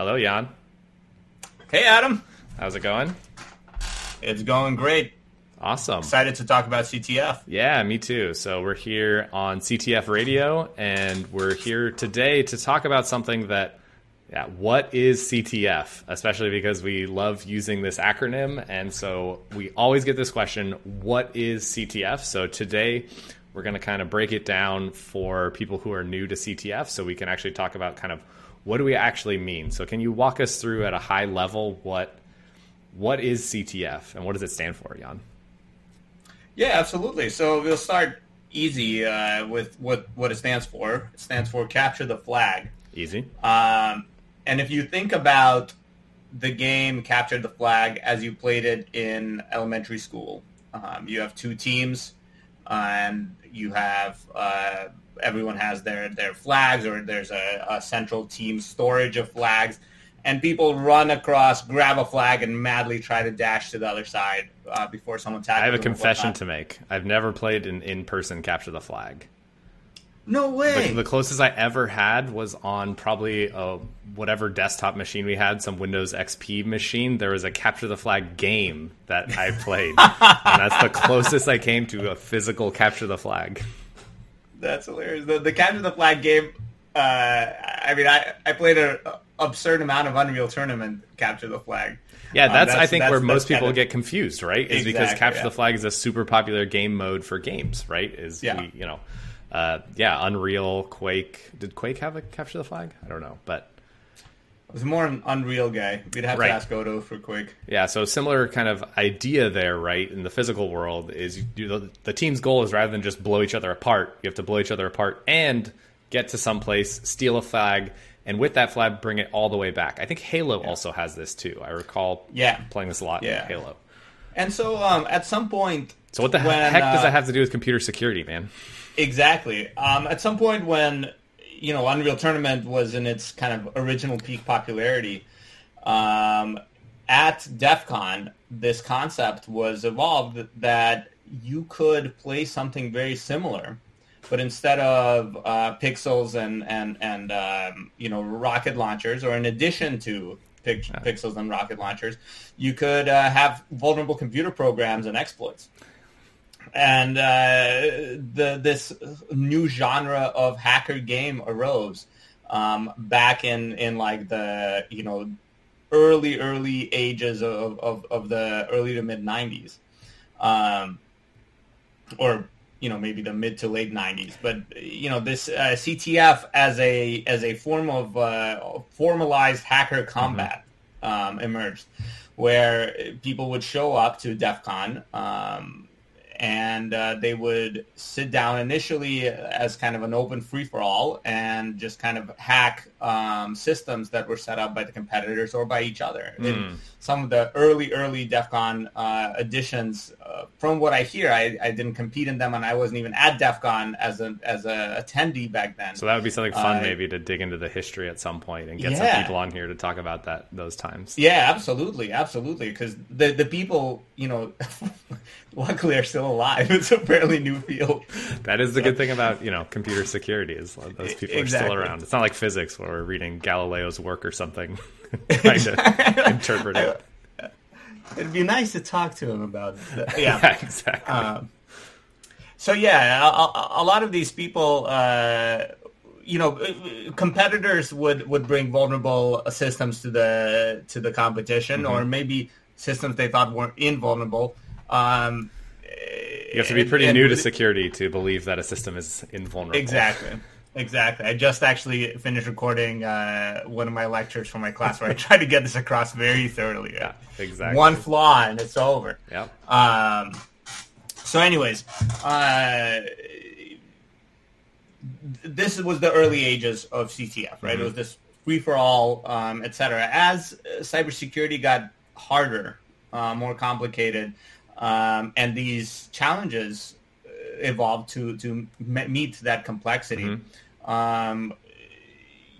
Hello, Yan. Hey, Adam. How's it going? It's going great. Awesome. Excited to talk about CTF. Yeah, me too. So we're here on CTF Radio, and we're here today to talk about something that, yeah, what is CTF? Especially because we love using this acronym, and so we always get this question: What is CTF? So today we're going to kind of break it down for people who are new to CTF, so we can actually talk about kind of what do we actually mean. So can you walk us through at a high level what what is CTF and what does it stand for, Yan? Yeah, absolutely. So we'll start easy uh, with what what it stands for. It stands for capture the flag. Easy. Um, and if you think about the game capture the flag as you played it in elementary school, um, you have two teams, and you have uh, everyone has their their flags, or there's a, a central team storage of flags and people run across, grab a flag, and madly try to dash to the other side uh, before someone tackles. I have a confession to make. I've never played an in-person capture the flag. No way. The, the, closest I ever had was on probably a, whatever desktop machine we had, some Windows XP machine. There was a capture the flag game that I played, and that's the closest I came to a physical capture the flag. That's hilarious. The, the capture the flag game. Uh, I mean, I I played an absurd amount of Unreal Tournament capture the flag. Yeah, that's, um, that's I think that's, where most people of, get confused, right? Is exactly, because capture yeah. the flag is a super popular game mode for games, right? Is yeah. we, you know, uh, yeah, Unreal, Quake. Did Quake have a capture the flag? I don't know, but was more an Unreal guy. We'd have right. to ask Odo for Quake. Yeah, so similar kind of idea there, right? In the physical world, is you the, the team's goal is rather than just blow each other apart, you have to blow each other apart and get to some place, steal a flag, and with that flag, bring it all the way back. I think Halo yeah. also has this too. I recall yeah. playing this a lot yeah. in Halo. And so um, at some point. So what the when, heck does uh, that have to do with computer security, man? Exactly. Um, at some point when you know Unreal Tournament was in its kind of original peak popularity, um, at DEF CON, this concept was evolved that you could play something very similar but instead of uh, pixels and and and um, you know rocket launchers, or in addition to pic- yeah. pixels and rocket launchers, you could uh, have vulnerable computer programs and exploits. And uh, the this new genre of hacker game arose um, back in in like the you know early early ages of of, of the early to mid '90s. Um, or you know maybe the mid to late 90s but you know this uh, CTF as a as a form of uh, formalized hacker combat mm-hmm. um, emerged where people would show up to DEF CON um, and uh, they would sit down initially as kind of an open free for all and just kind of hack um, systems that were set up by the competitors or by each other. Mm. Some of the early, early DEF CON uh, editions, uh, from what I hear, I, I, didn't compete in them and I wasn't even at DEF CON as a as a attendee back then. So that would be something fun, uh, maybe, to dig into the history at some point and get yeah. some people on here to talk about that those times. Yeah, absolutely, absolutely, because the the people, you know, luckily are still alive. It's a fairly new field. That is the so. good thing about you know computer security is those people exactly. are still around. It's not like physics where we're reading Galileo's work or something, trying to interpret it. It'd be nice to talk to him about it. Yeah, yeah exactly. Um, so yeah, a, a, lot of these people, uh, you know, competitors would, would bring vulnerable systems to the to the competition, mm-hmm. or maybe systems they thought weren't invulnerable. Um, you have to be pretty and, new to security to believe that a system is invulnerable. Exactly. Exactly. I just actually finished recording uh, one of my lectures for my class where I tried to get this across very thoroughly. Yeah, exactly. One flaw and it's over. Yep. Um, so, anyways, uh, this was the early ages of CTF, right? Mm-hmm. It was this free for all, um, etc. As cybersecurity got harder, uh, more complicated, um, and these challenges evolved to to meet that complexity. Mm-hmm. Um,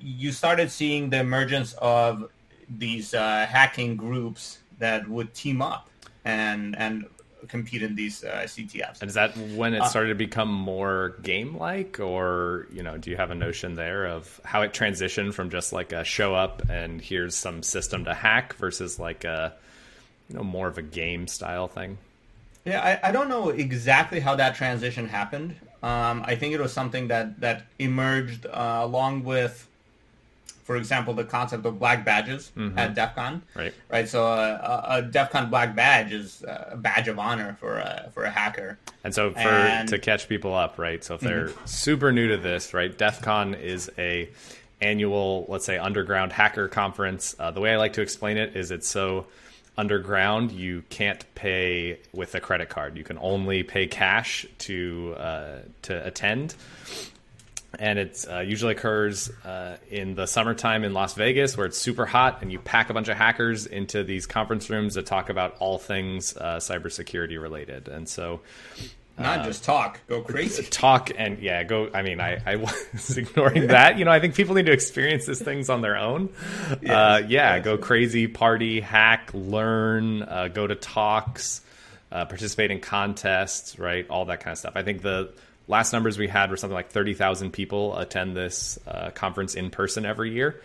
you started seeing the emergence of these uh, hacking groups that would team up and and compete in these uh, CTFs. And is that when it started to become more game like, or you know, do you have a notion there of how it transitioned from just like a show up and here's some system to hack versus like a you know more of a game style thing? Yeah, I, I don't know exactly how that transition happened. Um, I think it was something that that emerged uh, along with, for example, the concept of black badges Mm-hmm. at DEF CON. Right. Right. So uh, a, a DEF CON black badge is a badge of honor for a, for a hacker. And so, for And- to catch people up, right? So if they're super new to this, right? DEF CON is a annual, let's say, underground hacker conference. Uh, the way I like to explain it is it's so underground you can't pay with a credit card. You can only pay cash to uh, to attend. And it uh, usually occurs uh, in the summertime in Las Vegas, where it's super hot, and you pack a bunch of hackers into these conference rooms to talk about all things uh, cybersecurity related. And so, Not just talk, go crazy. talk and yeah go i mean i, I was ignoring that. You know i think people need to experience these things on their own. Uh, yeah yes. go crazy party hack learn uh, go to talks uh, participate in contests right? All that kind of stuff. I think the last numbers we had were something like 30000 people attend this uh, conference in person every year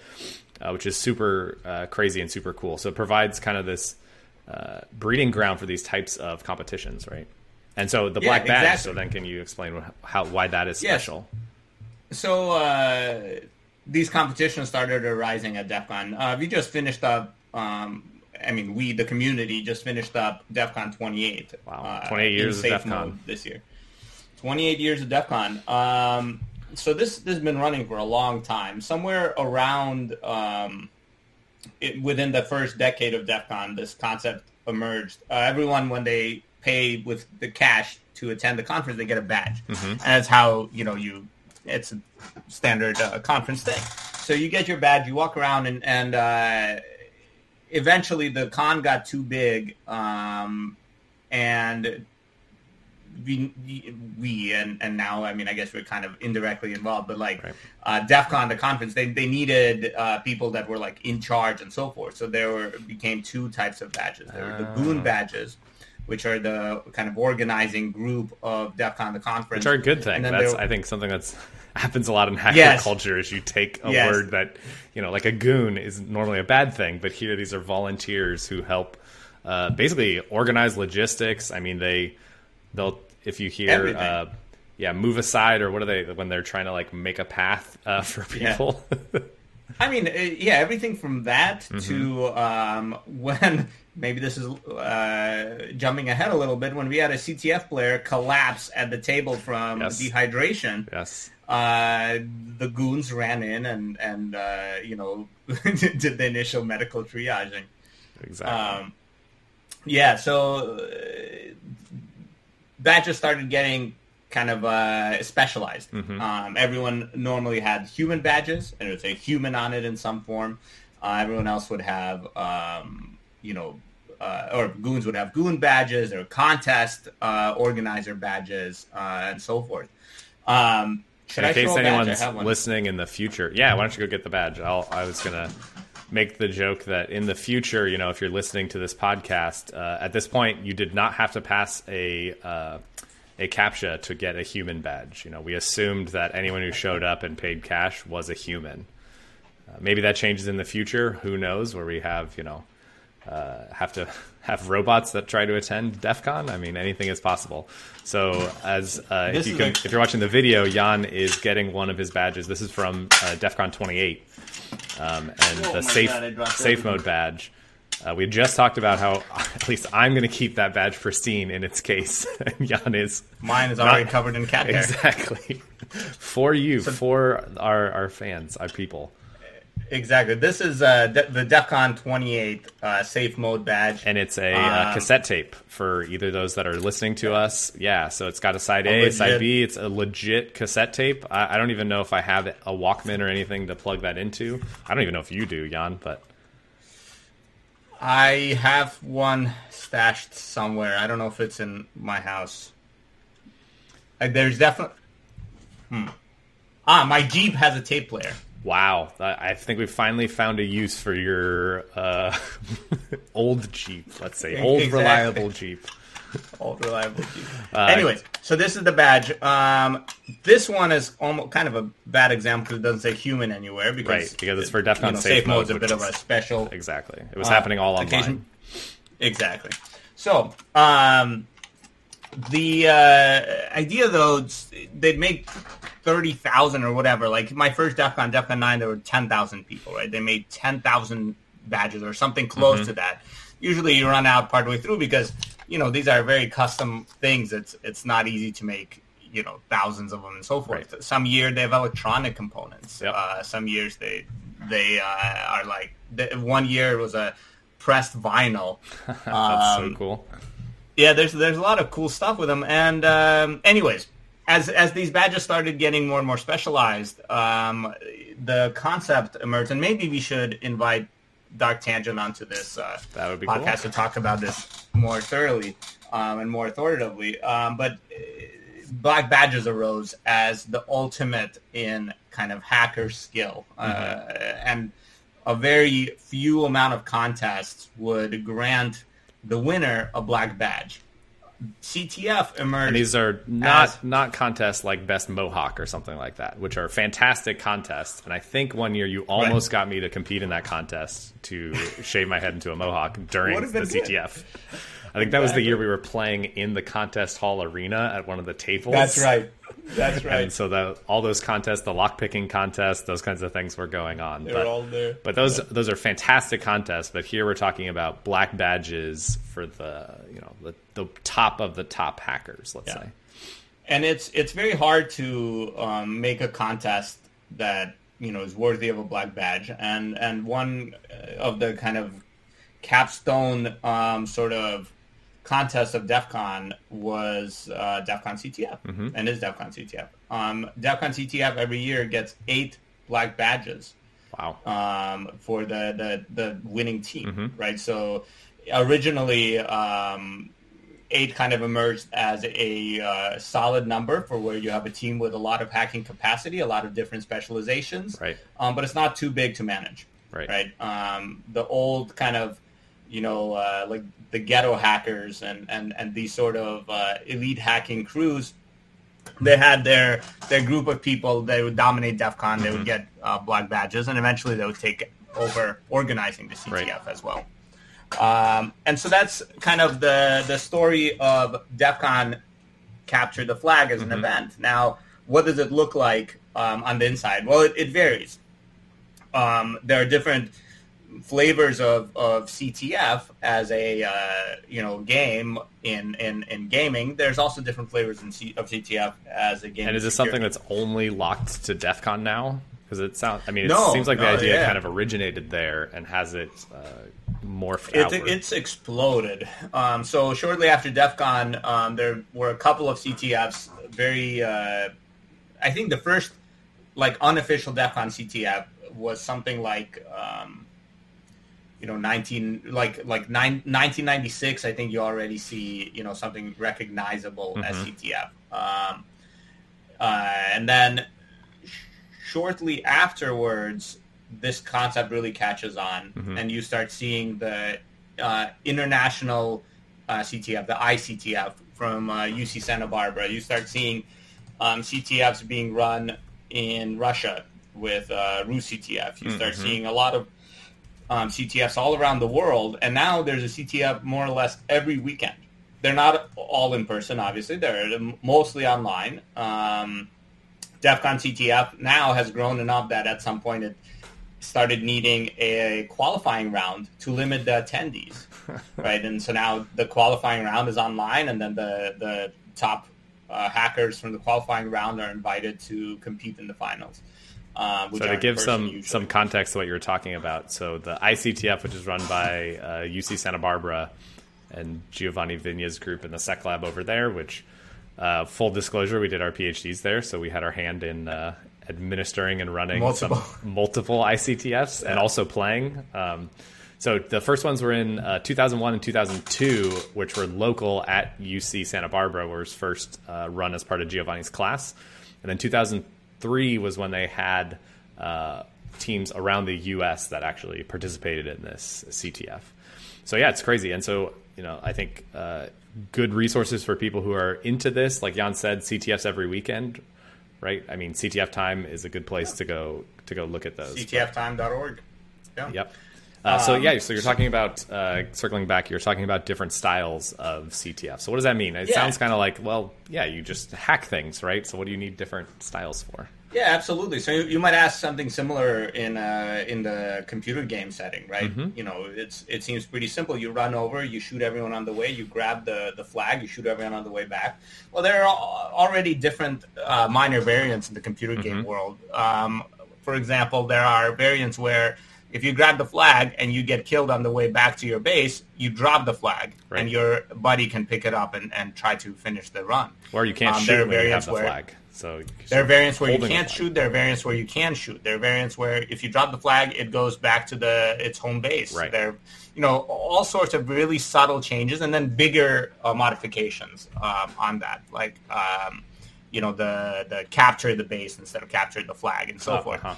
uh, which is super uh, crazy and super cool. So it provides kind of this uh, breeding ground for these types of competitions right and so the Yeah, black badge. exactly. So then, can you explain how why that is Yes. special? So uh, these competitions started arising at DEF CON. Uh, we just finished up. Um, I mean, we, the community, just finished up DEF CON 28. Wow, uh, 28 in years of safe DEF CON. this year. 28 years of DEF CON. Um, so this, this has been running for a long time. Somewhere around um, it, within the first decade of DEF CON, this concept emerged. Uh, everyone, when they pay with the cash to attend the conference, they get a badge, and that's how you know you. It's a standard uh, conference thing. So you get your badge, you walk around, and and uh, eventually the con got too big, um, and we we and and now I mean I guess we're kind of indirectly involved, but like Right. uh, DEF CON, the conference, they they needed uh, people that were like in charge and so forth. So there were became two types of badges. There were the Ah. goon badges, which are the kind of organizing group of DEF CON, the conference, Which are a good thing. That's I think something that's happens a lot in hacker Yes. culture. Is you take a Yes. word that you know, like a goon, is normally a bad thing, but here these are volunteers who help uh, basically organize logistics. I mean, they they'll if you hear. Uh, yeah, move aside, or what are they when they're trying to like make a path uh, for Yeah. I mean, uh, yeah, everything from that Mm-hmm. to um, when maybe this is uh, jumping ahead a little bit when we had a CTF player collapse at the table from Yes. dehydration. yes, Uh, the goons ran in and and uh, you know did the initial medical triaging. exactly. Um, yeah, so uh, that just started getting kind of uh, specialized. Mm-hmm. Um, everyone normally had human badges, and it would say human on it in some form. Uh, everyone else would have, um, you know, uh, or goons would have goon badges or contest uh, organizer badges uh, and so forth. Um, should in I case throw a badge? I anyone's listening in the future, yeah, why don't you go get the badge? I'll, I was gonna make the joke that in the future, you know, if you're listening to this podcast, uh, at this point, you did not have to pass a uh, a captcha to get a human badge. You know, we assumed that anyone who showed up and paid cash was a human. Uh, maybe that changes in the future. Who knows? Where we have, you know, uh, have to have robots that try to attend DEF CON. I mean, anything is possible. So, as uh, if you can, a- if you're watching the video, Yan is getting one of his badges. This is from uh, DEF CON 28, um, and Oh the safe God, safe mode badge. Uh, we just talked about how at least I'm going to keep that badge pristine in its case. and Yan is Mine is already Not- covered in cat hair. exactly for you, for our our fans, our people. Exactly. This is uh, de- the DEF CON 28 uh, safe mode badge. And it's a uh, Um, cassette tape for either those that are listening to us. Yeah, so it's got a side A, A a side B. It's a legit cassette tape. I, I don't even know if I have a Walkman or anything to plug that into. I don't even know if you do, Yan, but I have one stashed somewhere. I don't know if it's in my house. Uh, there's definitely. Hmm. Ah, my Jeep has a tape player. wow. I, I think we finally found a use for your uh, old Jeep, let's say. Old, Exactly. reliable Jeep. Alt reliable chief. Uh, Anyways, so this is the badge. Um, this one is almost kind of a bad example because it doesn't say human anywhere because right because it's for DEF CON you know, safe, safe mode. is a bit of a special. Exactly, it was uh, happening all online. Occasion. Exactly. So um, the uh, idea though, they'd make thirty thousand or whatever. Like my first DEF CON, DEF CON nine, there were ten thousand people. Right? They made ten thousand badges or something close mm-hmm. to that. Usually, you run out partway through because you know these are very custom things. It's it's not easy to make you know thousands of them and so forth. Right. Some year they have electronic components. Yep. Uh, some years they they uh, are like one year it was a pressed vinyl. That's um, so cool. Yeah, there's there's a lot of cool stuff with them. And um, anyways, as as these badges started getting more and more specialized, um, the concept emerged, and maybe we should invite Dark Tangent onto this uh, that would be podcast cool. to talk about this more thoroughly um, and more authoritatively. Um, but uh, black badges arose as the ultimate in kind of hacker skill, uh, mm-hmm. uh, and a very few amount of contests would grant the winner a black badge. CTF emerged. And these are not as, not contests like Best Mohawk or something like that, which are fantastic contests. And I think one year you almost right. got me to compete in that contest to shave my head into a mohawk during the CTF. I think that was the year we were playing in the contest hall arena at one of the tables. That's right. That's right. and so that all those contests, the lock picking contests, those kinds of things were going on. They're but, all there. But those yeah. those are fantastic contests. But here we're talking about black badges for the you know the, the top of the top hackers. Let's yeah. say. And it's it's very hard to um, make a contest that you know is worthy of a black badge. And and one of the kind of capstone um, sort of contest of DEF CON was uh, DEF CON CTF mm-hmm. and is DEF CON CTF. Um, DEF CON CTF every year gets eight black badges. Wow. Um, for the, the, the winning team, mm-hmm. right? So originally, um, eight kind of emerged as a uh, solid number for where you have a team with a lot of hacking capacity, a lot of different specializations. Right. Um, but it's not too big to manage. Right. Right. Um, the old kind of you know, uh, like the ghetto hackers and, and, and these sort of uh, elite hacking crews, they had their their group of people. They would dominate DEF CON. They would mm-hmm. get uh, black badges, and eventually they would take over organizing the CTF right. as well. Um, and so that's kind of the the story of DEF CON capture the flag as an mm-hmm. event. Now, what does it look like um, on the inside? Well, it, it varies. Um, there are different flavors of, of CTF as a uh, you know game in, in, in gaming. There's also different flavors in C- of CTF as a game. And is this something that's only locked to DEF CON now? Because it sounds. I mean, it no, seems like the idea yeah. kind of originated there and has it uh, morphed. It, it's exploded. Um, so shortly after DEF CON, um, there were a couple of CTFs. Very, uh, I think the first like unofficial DEF CON CTF was something like. Um, you know 19 like like nine, 1996 i think you already see you know something recognizable mm-hmm. as ctf um, uh, and then shortly afterwards this concept really catches on mm-hmm. and you start seeing the uh, international uh, ctf the ictf from uc uh, santa barbara you start seeing um, ctfs being run in russia with uh, RuCTF. you start mm-hmm. seeing a lot of um, CTFs all around the world, and now there's a CTF more or less every weekend. They're not all in person, obviously. They're mostly online. Um, DEF CON CTF now has grown enough that at some point it started needing a qualifying round to limit the attendees, right? And so now the qualifying round is online, and then the the top uh, hackers from the qualifying round are invited to compete in the finals. Uh, so to give some usually. some context to what you were talking about, so the ICTF, which is run by uh, UC Santa Barbara and Giovanni Vigna's group in the Sec Lab over there, which uh, full disclosure, we did our PhDs there, so we had our hand in uh, administering and running multiple, multiple ICTFs yeah. and also playing. Um, so the first ones were in uh, 2001 and 2002, which were local at UC Santa Barbara, where it was first uh, run as part of Giovanni's class, and then 2003 was when they had uh, teams around the U.S. that actually participated in this CTF. So yeah, it's crazy. And so you know, I think uh, good resources for people who are into this. Like Yan said, CTFs every weekend, right? I mean, CTF time is a good place to go to go look at those. CTFtime.org. Yeah. Yep. Uh, so yeah, so you're talking about uh, circling back. You're talking about different styles of CTF. So what does that mean? It yeah. sounds kind of like, well, yeah, you just hack things, right? So what do you need different styles for? Yeah, absolutely. So you might ask something similar in uh, in the computer game setting, right? Mm-hmm. You know, it's it seems pretty simple. You run over, you shoot everyone on the way, you grab the the flag, you shoot everyone on the way back. Well, there are already different uh, minor variants in the computer mm-hmm. game world. Um, for example, there are variants where if you grab the flag and you get killed on the way back to your base, you drop the flag right. and your buddy can pick it up and, and try to finish the run. Or you can't um, shoot when you have the where, flag. So there are variants where you can't shoot. There are variants where you can shoot. There are variants where if you drop the flag, it goes back to the its home base. Right. There, you know, all sorts of really subtle changes, and then bigger uh, modifications um, on that, like um, you know the the capture the base instead of capture the flag and so forth. Uh-huh.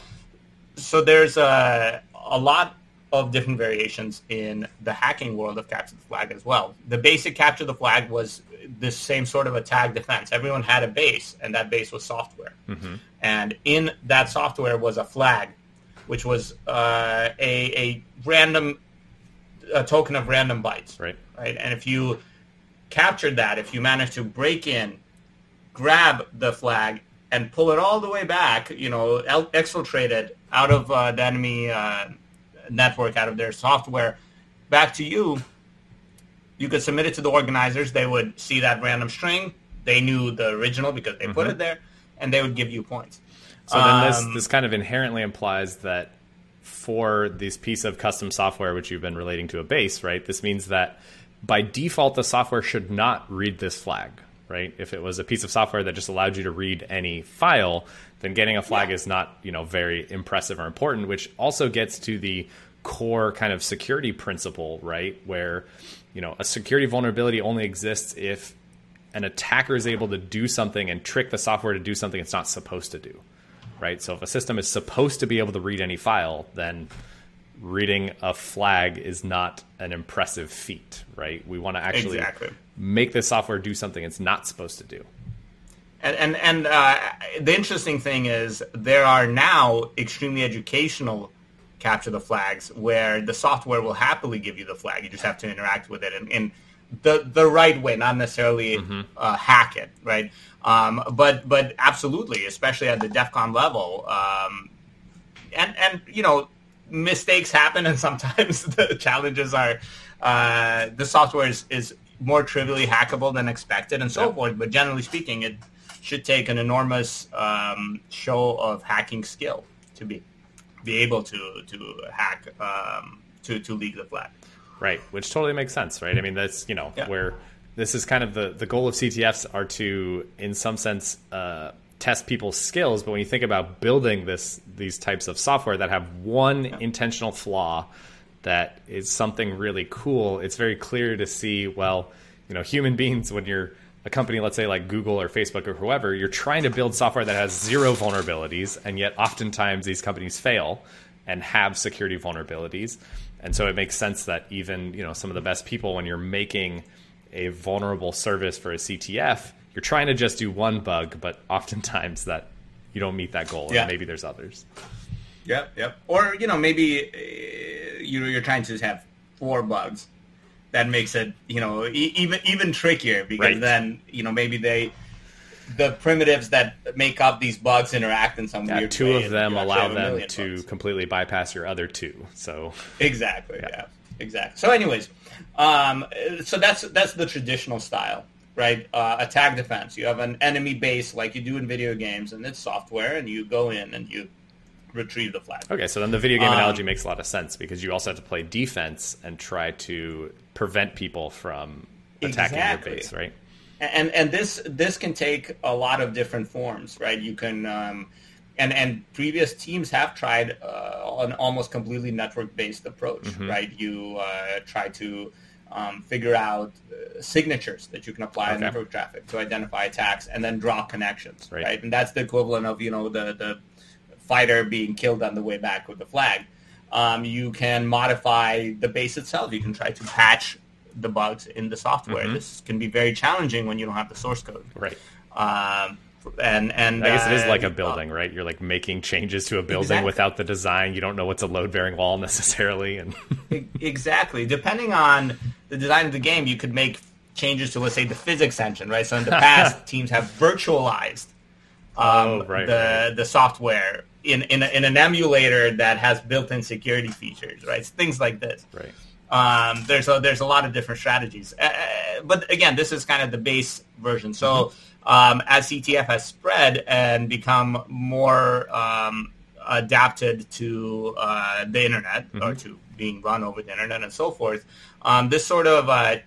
So there's a a lot of different variations in the hacking world of capture the flag as well. The basic capture the flag was the same sort of attack defense. Everyone had a base, and that base was software. Mm-hmm. And in that software was a flag, which was uh, a, a random a token of random bytes. Right. Right. And if you captured that, if you managed to break in, grab the flag, and pull it all the way back, you know, exfiltrate it out of uh, the enemy uh, network, out of their software, back to you you could submit it to the organizers. They would see that random string. They knew the original because they mm-hmm. put it there, and they would give you points. So then this um, this kind of inherently implies that for this piece of custom software, which you've been relating to a base, right? This means that by default, the software should not read this flag, right? If it was a piece of software that just allowed you to read any file, then getting a flag yeah. is not, you know, very impressive or important. Which also gets to the core kind of security principle, right? Where you know, a security vulnerability only exists if an attacker is able to do something and trick the software to do something it's not supposed to do. Right? So if a system is supposed to be able to read any file, then reading a flag is not an impressive feat, right? We want to actually exactly. make the software do something it's not supposed to do. And and, and uh, the interesting thing is there are now extremely educational capture the flags where the software will happily give you the flag. You just have to interact with it in, in the the right way, not necessarily mm-hmm. uh, hack it, right? Um, but but absolutely, especially at the DEF CON level, um, and and you know mistakes happen, and sometimes the challenges are uh, the software is, is more trivially hackable than expected, and so forth. But generally speaking, it should take an enormous um, show of hacking skill to be be able to to hack um, to to leak the flag. Right, which totally makes sense, right? I mean, that's you know yeah. where this is kind of the the goal of CTFs are to, in some sense, uh, test people's skills. But when you think about building this these types of software that have one yeah. intentional flaw that is something really cool, it's very clear to see. Well, you know, human beings when you're a company, let's say like Google or Facebook or whoever, you're trying to build software that has zero vulnerabilities, and yet oftentimes these companies fail and have security vulnerabilities. And so it makes sense that even you know some of the best people, when you're making a vulnerable service for a CTF, you're trying to just do one bug, but oftentimes that you don't meet that goal, yeah. and maybe there's others. Yep, yep. Or you know maybe uh, you you're trying to just have four bugs that makes it you know e- even even trickier because right. then you know maybe they the primitives that make up these bugs interact in some yeah, weird two way. of them allow them to bugs. completely bypass your other two. So exactly, yeah, yeah exactly. So, anyways, um, so that's that's the traditional style, right? Uh, attack defense. You have an enemy base like you do in video games, and it's software, and you go in and you retrieve the flag. Okay, so then the video game um, analogy makes a lot of sense because you also have to play defense and try to prevent people from attacking exactly. your base, right? And and this this can take a lot of different forms, right? You can. Um, and, and previous teams have tried uh, an almost completely network-based approach, mm-hmm. right? You uh, try to um, figure out uh, signatures that you can apply okay. network traffic to identify attacks, and then draw connections, right. right? And that's the equivalent of you know the the fighter being killed on the way back with the flag. Um, you can modify the base itself. You can try to patch the bugs in the software. Mhm. This can be very challenging when you don't have the source code. Right. Um, and and I guess it is uh, like a building, right? You're like making changes to a building Exactly. without the design. You don't know what's a load bearing wall necessarily, and Exactly. Depending on the design of the game, you could make changes to, let's say, the physics engine, right? So in the past, teams have virtualized um, Oh, right, the right. the software in in, in an emulator that has built-in security features, right? Things like this. right. Um, there's a there's a lot of different strategies, uh, but again, this is kind of the base version. So um, as CTF has spread and become more um, adapted to uh, the internet or to being run over the internet and so forth, um, this sort of uh,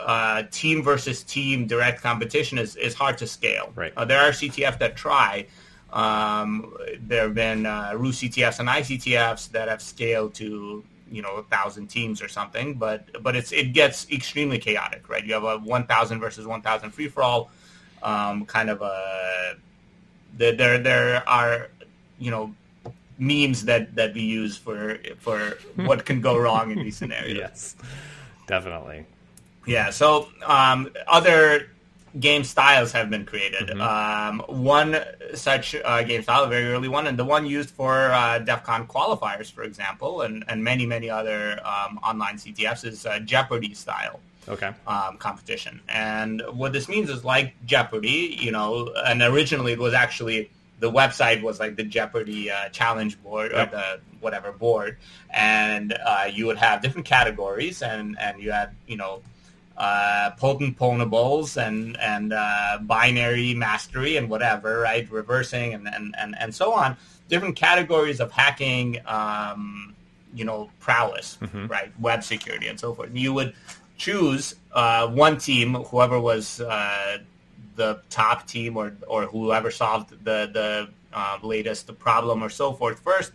uh, team versus team direct competition is, is hard to scale. Right. Uh, there are CTF that try. Um, there have been uh, RuCTFs and ICTFs that have scaled to you know a thousand teams or something, but but it's it gets extremely chaotic, right? You have a one thousand versus one thousand free for all, um, kind of a there there there are you know memes that that we use for for what can go wrong in these scenarios. Yes, definitely. Yeah. So um, other game styles have been created. Mm-hmm. Um, one such uh, game style, a very early one, and the one used for uh, DEF CON qualifiers, for example, and, and many many other um, online CTFs is uh, Jeopardy style Okay. um, competition. And what this means is like Jeopardy, you know, and originally it was actually the website was like the Jeopardy uh, challenge board or Yep. the whatever board, and uh, you would have different categories, and and you had you know. Uh, potent pwnables and and uh, binary mastery and whatever, right? Reversing and, and, and, and so on. Different categories of hacking, um, you know, prowess, right? Web security and so forth. You would choose uh, one team, whoever was uh, the top team or or whoever solved the the uh, latest problem or so forth first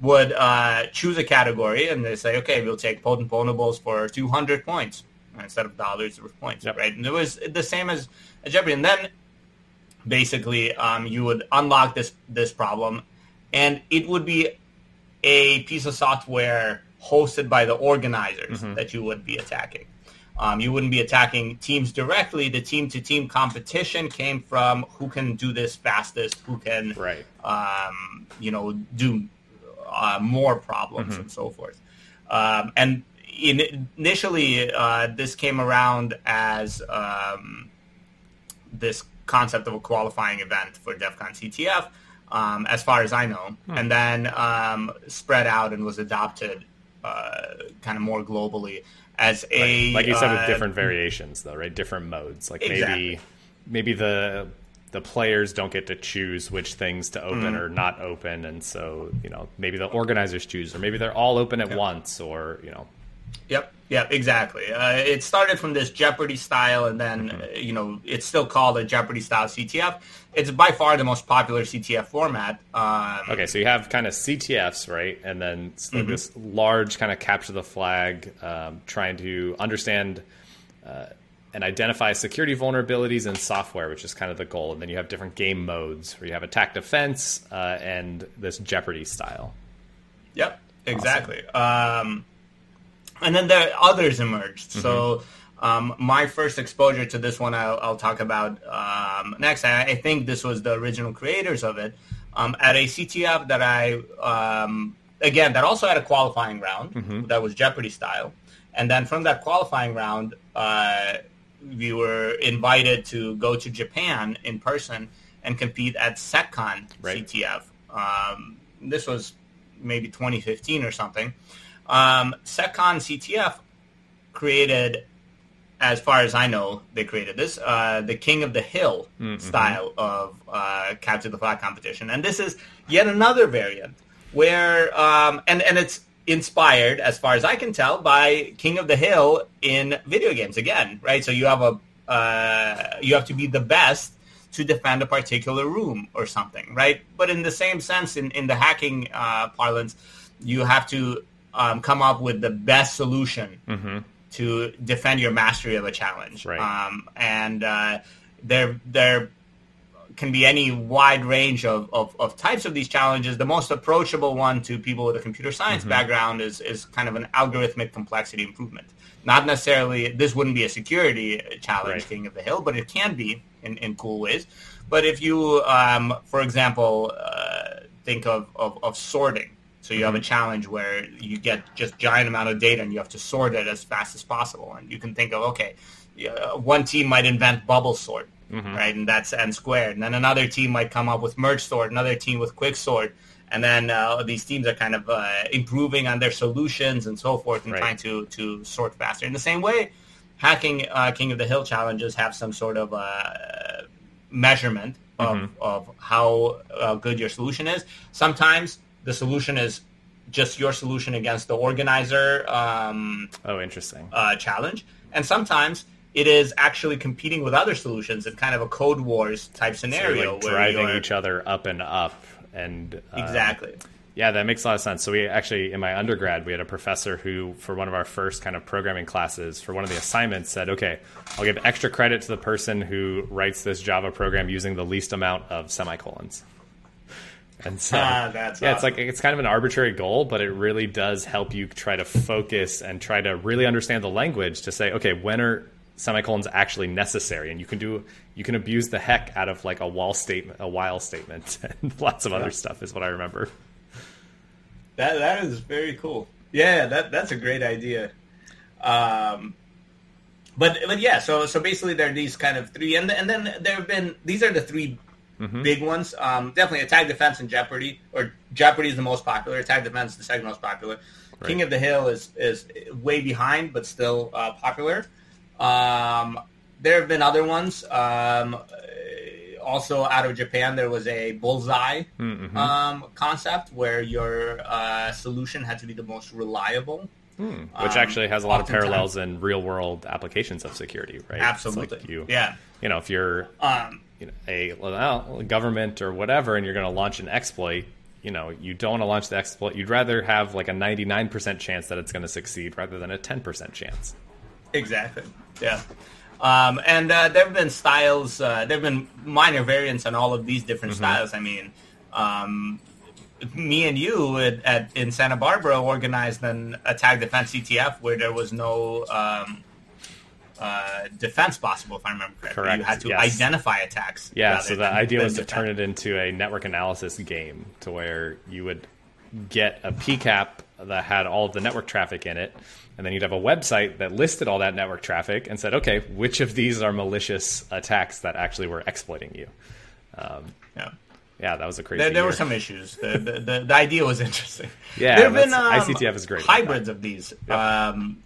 would uh, choose a category and they say, okay, we'll take potent pwnables for 200 points instead of dollars or points, Yep. right? And it was the same as, as Jeopardy. And then basically um, you would unlock this this problem and it would be a piece of software hosted by the organizers that you would be attacking. Um, you wouldn't be attacking teams directly. The team-to-team competition came from who can do this fastest, who can, Right. um, you know, do uh, more problems and so forth. Um, and in, initially, uh, this came around as um, this concept of a qualifying event for DEF CON CTF, um, as far as I know, and then um, spread out and was adopted uh, kind of more globally as a like you said, with uh, different variations, though, right? Different modes. Like maybe Exactly. maybe the the players don't get to choose which things to open Mm-hmm. or not open, and so you know maybe the organizers choose, or maybe they're all open at once, or you know, Yep, yep, exactly. Uh, it started from this Jeopardy style, and then Mm-hmm. uh, you know it's still called a Jeopardy style CTF. It's by far the most popular CTF format. Um, Okay, so you have kind of CTFs, right? And then it's Mm-hmm. this large kind of capture the flag, um, trying to understand uh, and identify security vulnerabilities in software, which is kind of the goal. And then you have different game modes where you have attack defense uh, and this Jeopardy style. Yep, exactly. Um, and then there others emerged. So um, my first exposure to this one, I'll, I'll talk about um, next. I, I think this was the original creators of it um, at a CTF that I um, again that also had a qualifying round that was Jeopardy style, and then from that qualifying round. Uh, we were invited to go to Japan in person and compete at SecCon Right. CTF. Um, this was maybe 2015 or something. Um, SecCon CTF created, as far as I know, they created this, uh, the King of the Hill style of uh, capture the flag competition, and this is yet another variant where, um, and and it's inspired, as far as I can tell, by King of the Hill in video games again, right? So you have a uh, you have to be the best to defend a particular room or something, right? But in the same sense, in, in the hacking uh, parlance, you have to um, come up with the best solution to defend your mastery of a challenge. Right. Um, and uh, they're they're can be any wide range of, of, of, types of these challenges. The most approachable one to people with a computer science mm-hmm. background is, is kind of an algorithmic complexity improvement. Not necessarily, this wouldn't be a security challenge, right. King of the Hill, but it can be in, in cool ways. But if you, um, for example, uh, think of, of, of, sorting, so you have a challenge where you get just giant amount of data and you have to sort it as fast as possible. And you can think of, okay, one team might invent bubble sort mm-hmm. right? And that's n squared. And then another team might come up with merge sort, another team with quick sort, and then uh, these teams are kind of uh, improving on their solutions and so forth, and right. trying to to sort faster. In the same way, hacking uh, King of the Hill challenges have some sort of uh, measurement of mm-hmm. of how uh, good your solution is. Sometimes the solution is just your solution against the organizer. Um, oh, interesting. Uh, challenge, and sometimes it is actually competing with other solutions in kind of a code wars type scenario, so like driving each other up and up, and uh, exactly. Yeah, that makes a lot of sense. So we actually, in my undergrad, we had a professor who, for one of our first kind of programming classes, for one of the assignments, said, "Okay, I'll give extra credit to the person who writes this Java program using the least amount of semicolons." And so, ah, yeah, awesome. it's like it's kind of an arbitrary goal, but it really does help you try to focus and try to really understand the language to say, okay, when are semicolons actually necessary and you can do you can abuse the heck out of like a wall statement a while statement and lots of yeah. other stuff is what i remember that that is very cool yeah that that's a great idea um but but yeah so so basically there are these kind of three and and then there have been these are the 3 mm-hmm. big ones um definitely attack defense and jeopardy or jeopardy is the most popular attack defense is the second most popular right. king of the hill is is way behind but still uh, popular um, there have been other ones. Um, also out of Japan, there was a bullseye mm-hmm. um, concept where your uh, solution had to be the most reliable. Hmm. Which actually has a lot of parallels in real world applications of security, right? Absolutely. Like you, yeah. You know, if you're um, you know, a well, government or whatever, and you're going to launch an exploit, you know, you don't want to launch the exploit. You'd rather have like a 99% chance that it's going to succeed rather than a 10% chance. Exactly. Yeah. Um, and uh, there have been styles. Uh, there have been minor variants on all of these different mm-hmm. styles. I mean, um, me and you at, at, in Santa Barbara organized an attack defense CTF where there was no um, uh, defense possible, if I remember correctly. Correct. You had to yes. identify attacks. Yeah. So the idea was to turn it into a network analysis game, to where you would get a PCAP that had all of the network traffic in it and then you'd have a website that listed all that network traffic and said, okay, which of these are malicious attacks that actually were exploiting you? Um, yeah. Yeah, that was a crazy. There, there were some issues. The, the, the, the, idea was interesting. Yeah, there have been um, ICTF is great. Hybrids of these. Yep. Um,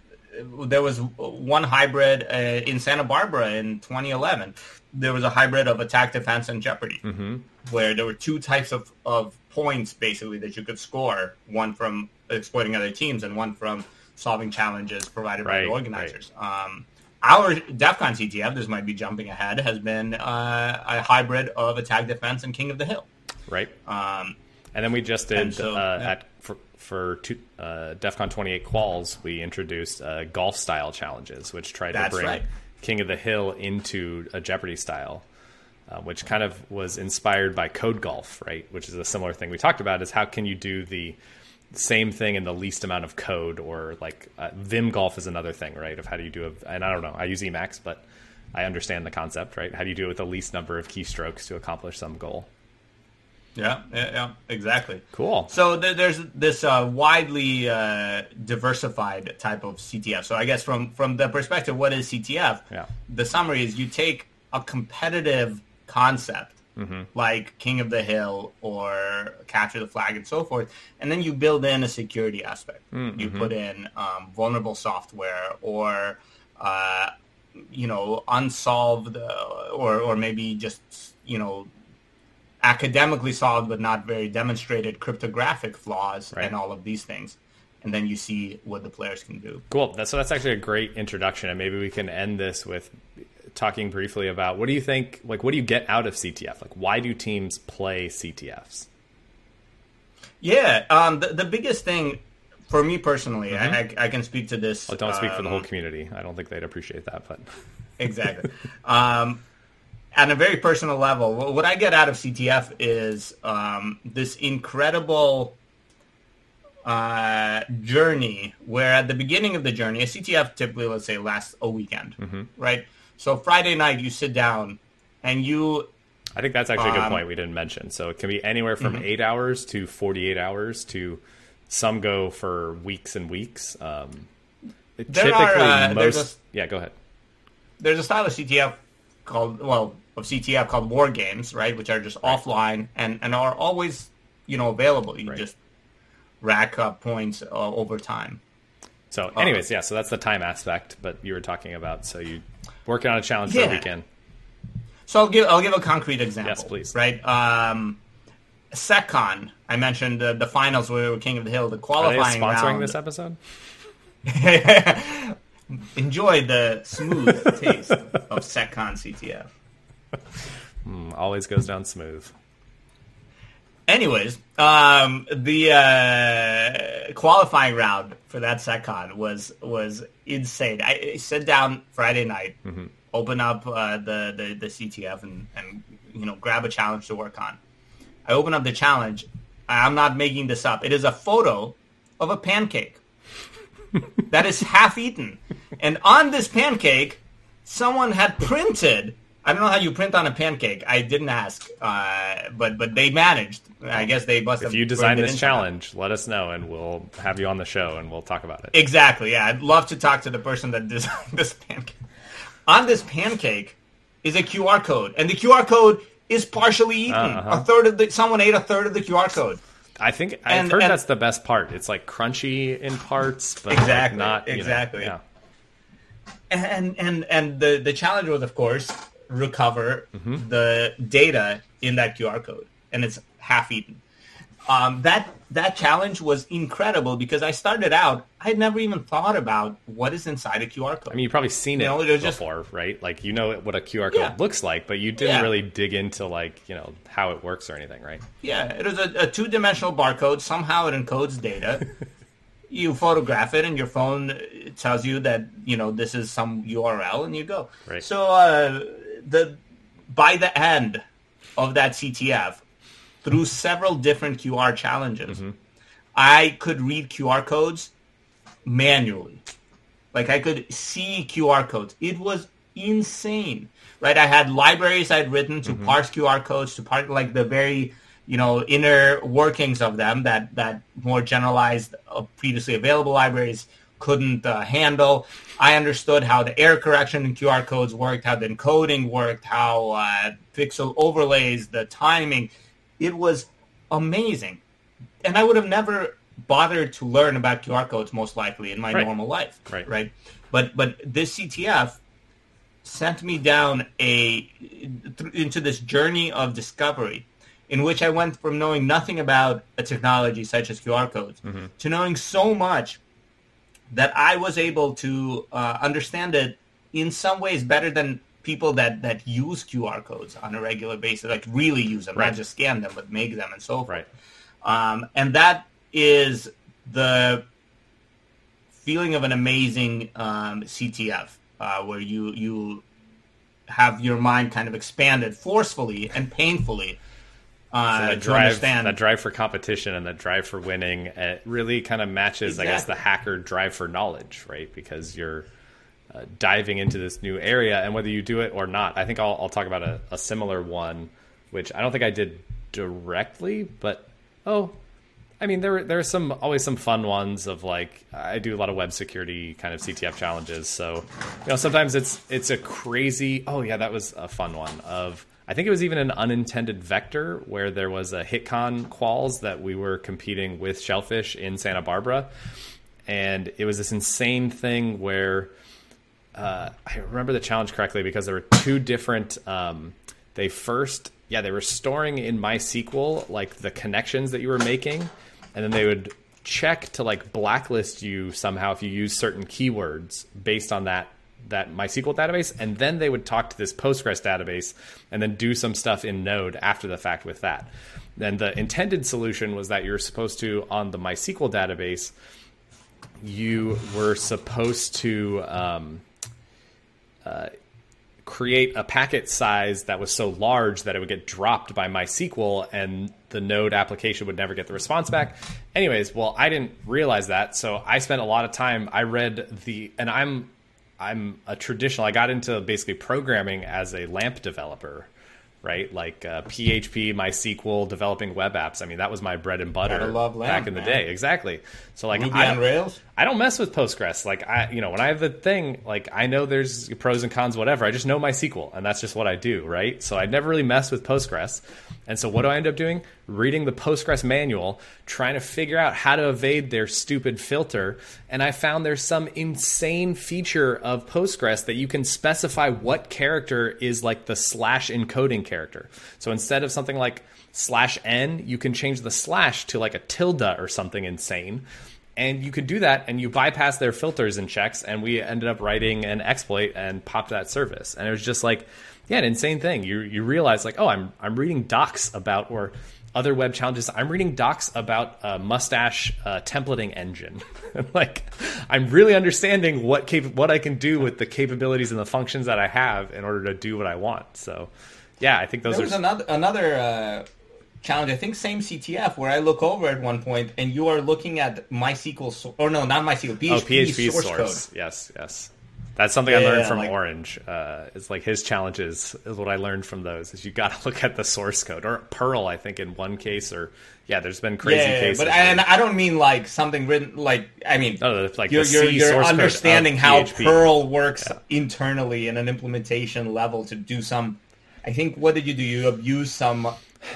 there was one hybrid uh, in Santa Barbara in 2011. There was a hybrid of attack, defense, and Jeopardy, mm-hmm. where there were two types of, of points basically that you could score. One from exploiting other teams, and one from solving challenges provided right, by the organizers. Right. Um, our DEF CON CTF, this might be jumping ahead, has been uh, a hybrid of attack defense and King of the Hill. Right. Um, and then we just did so, uh, yeah. at for, for two, uh, DEF CON 28 quals, we introduced uh, golf style challenges, which tried That's to bring right. King of the Hill into a Jeopardy style. Uh, which kind of was inspired by code golf, right? Which is a similar thing we talked about. Is how can you do the same thing in the least amount of code or like uh, Vim golf is another thing, right? Of how do you do it? And I don't know, I use Emacs, but I understand the concept, right? How do you do it with the least number of keystrokes to accomplish some goal? Yeah, yeah, yeah exactly. Cool. So th- there's this uh, widely uh, diversified type of CTF. So I guess from from the perspective, what is CTF? Yeah. The summary is you take a competitive concept mm-hmm. like King of the Hill or Capture the Flag and so forth. And then you build in a security aspect. Mm-hmm. You put in um, vulnerable software or, uh, you know, unsolved uh, or, or maybe just, you know, academically solid but not very demonstrated cryptographic flaws right. and all of these things and then you see what the players can do. Cool. That's, so that's actually a great introduction, and maybe we can end this with talking briefly about what do you think like what do you get out of CTF? Like why do teams play CTFs? Yeah, um, the, the biggest thing for me personally, mm-hmm. I, I, can speak to this. Well, don't speak um, for the whole um, community. I don't think they'd appreciate that, but exactly. Um, at a very personal level, what I get out of CTF is um, this incredible uh, journey where at the beginning of the journey, a CTF typically, let's say, lasts a weekend, Mm-hmm. right? So Friday night, you sit down and you I think that's actually a good Um, point we didn't mention. So it can be anywhere from Mm-hmm. eight hours to 48 hours to some go for weeks and weeks. Um, There are, uh, most. a- yeah, go ahead. there's a style of CTF called well of CTF called war games, right? Which are just offline and and are always you know available. You Right. just rack up points uh, over time. So, anyways, yeah, so that's the time aspect, but you were talking about, so you working on a challenge for Yeah. a weekend. So I'll give I'll give a concrete example. Yes, please. Right, um, SecCon. I mentioned the, the finals where we were King of the Hill. The Are qualifying sponsoring round. this episode? Enjoy the smooth taste of SecCon CTF. Mm, always goes down smooth. Anyways, um, the uh, qualifying round for that SecCon was was insane. I, I sat down Friday night, open up uh, the, the the CTF, and and you know grab a challenge to work on. I open up the challenge. I'm not making this up. It is a photo of a pancake that is half eaten, and on this pancake, someone had printed. I don't know how you print on a pancake. I didn't ask, uh, but but they managed. I guess they must have. If you design this challenge, let us know and we'll have you on the show and we'll talk about it. Exactly. Yeah, I'd love to talk to the person that designed this pancake. On this pancake is a QR code, and the QR code is partially eaten. Uh-huh. A third of the someone ate a third of the QR code. I think I've And- heard and- that's the best part. It's like crunchy in parts, but like, Exactly, not you know, exactly. yeah. and and and the the challenge was of course recover Mm-hmm. the data in that QR code, and it's half eaten. Um, that that challenge was incredible because I started out. I had never even thought about what is inside a QR code. I mean, you've probably seen it know, was just- before, right? Like you know what a QR code Yeah. looks like, but you didn't Yeah. really dig into like you know how it works or anything, right? Yeah, it was a, a two dimensional barcode. Somehow it encodes data. you photograph it, and your phone tells you that you know this is some URL, and you go. Right. So uh, the by the end of that CTF, through several different QR challenges, I could read QR codes manually. Like I could see QR codes. It was insane, right? I had libraries I'd written to parse QR codes to parse like the very you know inner workings of them that that more generalized uh, previously available libraries couldn't uh, handle. I understood how the error correction and QR codes worked, how the encoding worked, how uh, pixel overlays, the timing. It was amazing, and I would have never bothered to learn about QR codes most likely in my Right. normal life. Right. Right. But but this CTF sent me down a th- into this journey of discovery in which I went from knowing nothing about a technology such as QR codes to knowing so much that I was able to uh, understand it in some ways better than people that, that use QR codes on a regular basis, like really use them, Right. not just scan them, but make them and so forth. Right. Um, and that is the feeling of an amazing um, CTF, uh, where you you have your mind kind of expanded forcefully and painfully uh, that drive, understand. that drive for competition and that drive for winning, it really kind of matches, I guess, the hacker drive for knowledge, right? Because you're uh, diving into this new area, and whether you do it or not, I think I'll, I'll talk about a, a similar one, which I don't think I did directly, but oh, I mean, there there are some always some fun ones of like I do a lot of web security kind of CTF challenges. So you know sometimes it's it's a crazy. Oh yeah, that was a fun one. Of I think it was even an unintended vector where there was a HitCon quals that we were competing with Shellphish in Santa Barbara, and it was this insane thing where uh, I remember the challenge correctly because there were two different. Um, they first, yeah, they were storing in MySQL like the connections that you were making, and then they would check to like blacklist you somehow if you use certain keywords based on that that MySQL database, and then they would talk to this Postgres database and then do some stuff in Node after the fact with that. Then the intended solution was that you're supposed to on the MySQL database, you were supposed to um, uh, create a packet size that was so large that it would get dropped by MySQL and the node application would never get the response back. Anyways, well, I didn't realize that, so I spent a lot of time. I read the, and I'm I'm a traditional. I got into basically programming as a LAMP developer, right? Like uh, PHP, MySQL, developing web apps. I mean, that was my bread and butter LAMP, back in the man. day. Exactly. So like, Ruby I on Rails. I don't mess with Postgres. Like I, you know, when I have the thing, like I know there's pros and cons, whatever. I just know MySQL, and that's just what I do, right? So I never really mess with Postgres. And so what do I end up doing? Reading the Postgres manual, trying to figure out how to evade their stupid filter. And I found there's some insane feature of Postgres that you can specify what character is like the slash encoding character. So instead of something like slash n, you can change the slash to like a tilde or something insane and you could do that and you bypass their filters and checks and we ended up writing an exploit and popped that service. And it was just like yeah an insane thing. You you realize like oh i'm i'm reading docs about or other web challenges. I'm reading docs about a mustache uh, templating engine. Like i'm really understanding what cap- what i can do with the capabilities and the functions that i have in order to do what i want. So yeah i think those There are was another another uh, challenge. I think same CTF where I look over at one point and you are looking at MySQL so- or no, not MySQL, PHP, Oh, PHP source, source. code. Yes, yes. That's something I learned yeah, from like- Orange. Uh, it's like his challenges is what I learned from those. Is you got to look at the source code or Perl. I think in one case, or yeah, there's been crazy Yeah, cases. but and I don't mean like something written like I mean No, like you're, you're, you're understanding how PHP. Perl works internally in an implementation level to do some. I think what did you do? You abuse some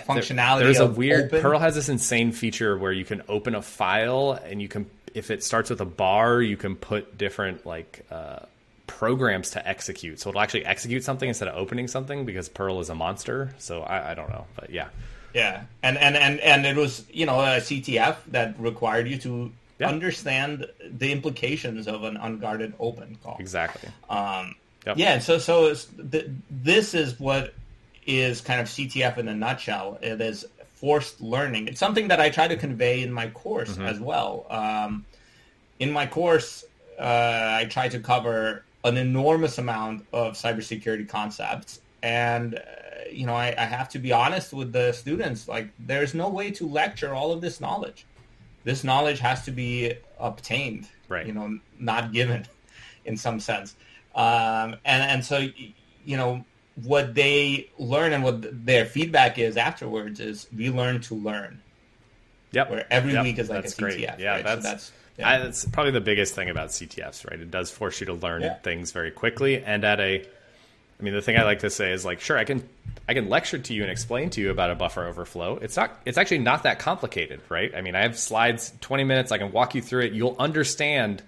functionality. There's a weird open? Perl has this insane feature where you can open a file and you can if it starts with a bar, you can put different like uh, programs to execute. So it'll actually execute something instead of opening something because Perl is a monster. So I, I don't know, but yeah. Yeah, and and and and it was you know a CTF that required you to Yeah. understand the implications of an unguarded open call. Exactly. Um, Yep. Yeah, so so this is what is kind of CTF in a nutshell. It is forced learning. It's something that I try to convey in my course Mm-hmm. as well. Um, in my course, uh, I try to cover an enormous amount of cybersecurity concepts, and uh, you know, I, I have to be honest with the students. Like, there's no way to lecture all of this knowledge. This knowledge has to be obtained, Right. You know, not given, in some sense. Um, and and so you know what they learn and what their feedback is afterwards is we learn to learn. Yep. Where every Yep. week is like That's a CTF. great. Yeah, right? that's so that's I, that's probably the biggest thing about CTFs, right? It does force you to learn Yeah. things very quickly and at a. I mean, the thing I like to say is like, sure, I can, I can lecture to you and explain to you about a buffer overflow. It's not, it's actually not that complicated, right? I mean, I have slides, twenty minutes. I can walk you through it. You'll understand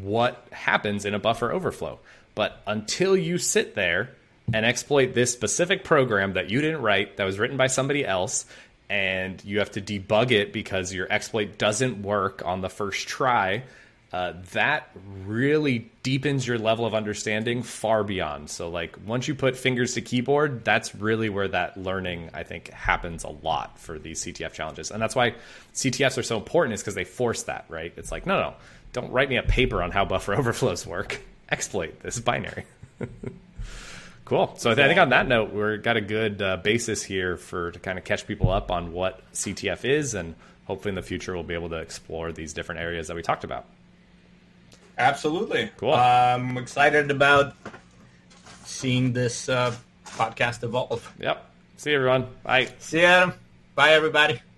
what happens in a buffer overflow. But until you sit there and exploit this specific program that you didn't write, that was written by somebody else, and you have to debug it because your exploit doesn't work on the first try, uh, that really deepens your level of understanding far beyond. So, like, once you put fingers to keyboard, that's really where that learning, I think, happens a lot for these CTF challenges. And that's why CTFs are so important, is because they force that, right? It's like, no, no, don't write me a paper on how buffer overflows work. Exploit this binary. cool. So I think on that note, we've got a good uh, basis here for to kind of catch people up on what CTF is, and hopefully in the future we'll be able to explore these different areas that we talked about. Absolutely. Cool. I'm excited about seeing this uh, podcast evolve. Yep. See you, everyone. Bye. See you, Adam. Bye, everybody.